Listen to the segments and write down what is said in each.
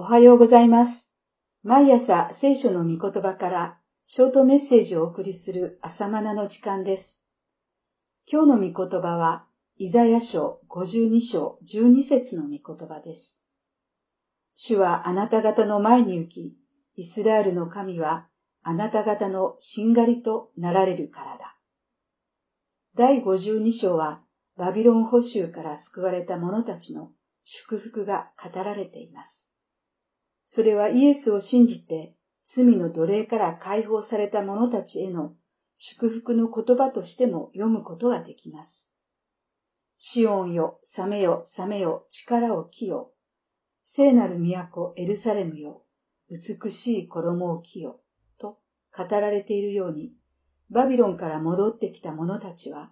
おはようございます。毎朝聖書の御言葉からショートメッセージをお送りする朝マナの時間です。今日の御言葉は、イザヤ書52章12節の御言葉です。主はあなた方の前に行き、イスラエルの神はあなた方のしんがりとなられるからだ。第52章はバビロン捕囚から救われた者たちの祝福が語られています。それはイエスを信じて罪の奴隷から解放された者たちへの祝福の言葉としても読むことができます。シオンよ、サメよ、サメよ、力を着よ。聖なる都、エルサレムよ、美しい衣を着よ。と語られているように、バビロンから戻ってきた者たちは、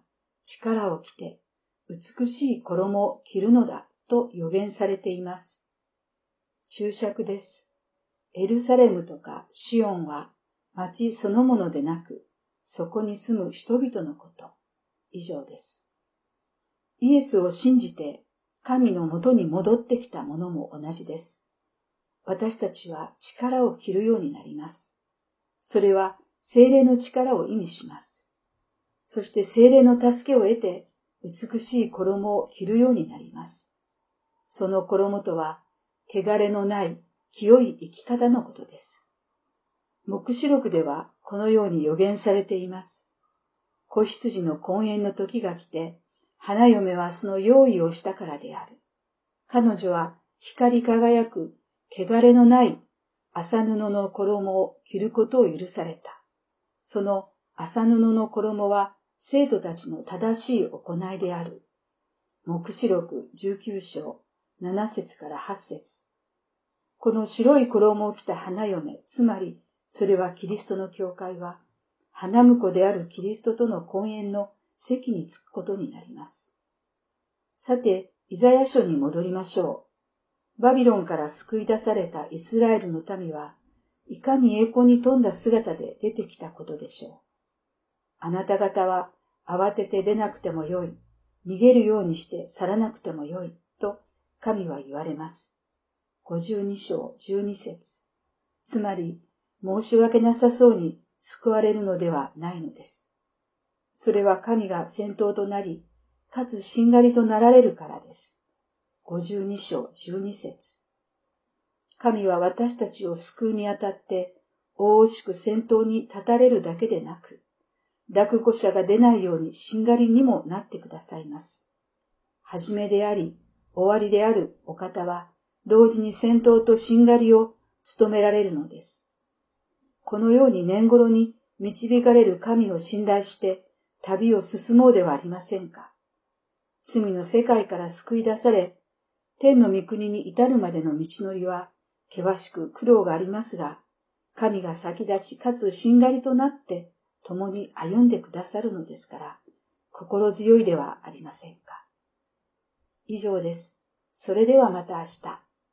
力を着て、美しい衣を着るのだと予言されています。注釈です。エルサレムとかシオンは町そのものでなく、そこに住む人々のこと。以上です。イエスを信じて神のもとに戻ってきた者も同じです。私たちは力を着るようになります。それは精霊の力を意味します。そして精霊の助けを得て美しい衣を着るようになります。その衣とは汚れのない清い生き方のことです。目視録ではこのように予言されています。子羊の婚宴の時が来て、花嫁はその用意をしたからである。彼女は光り輝く汚れのない麻布の衣を着ることを許された。その麻布の衣は生徒たちの正しい行いである。目視録19章7節から8節この白い衣を着た花嫁、つまり、それはキリストの教会は、花婿であるキリストとの婚宴の席に着くことになります。さて、イザヤ書に戻りましょう。バビロンから救い出されたイスラエルの民は、いかに栄光に富んだ姿で出てきたことでしょう。あなた方は慌てて出なくてもよい、逃げるようにして去らなくてもよい、と神は言われます。52章12節つまり、申し訳なさそうに救われるのではないのです。それは神が先頭となり、かつしんがりとなられるからです。52章12節神は私たちを救うにあたって、大々しく先頭に立たれるだけでなく、落語者が出ないようにしんがりにもなってくださいます。はじめであり、終わりであるお方は、同時に戦闘としんがりを務められるのです。このように年頃に導かれる神を信頼して旅を進もうではありませんか。罪の世界から救い出され、天の御国に至るまでの道のりは険しく苦労がありますが、神が先立ちかつしんがりとなって共に歩んでくださるのですから、心強いではありませんか。以上です。それではまた明日。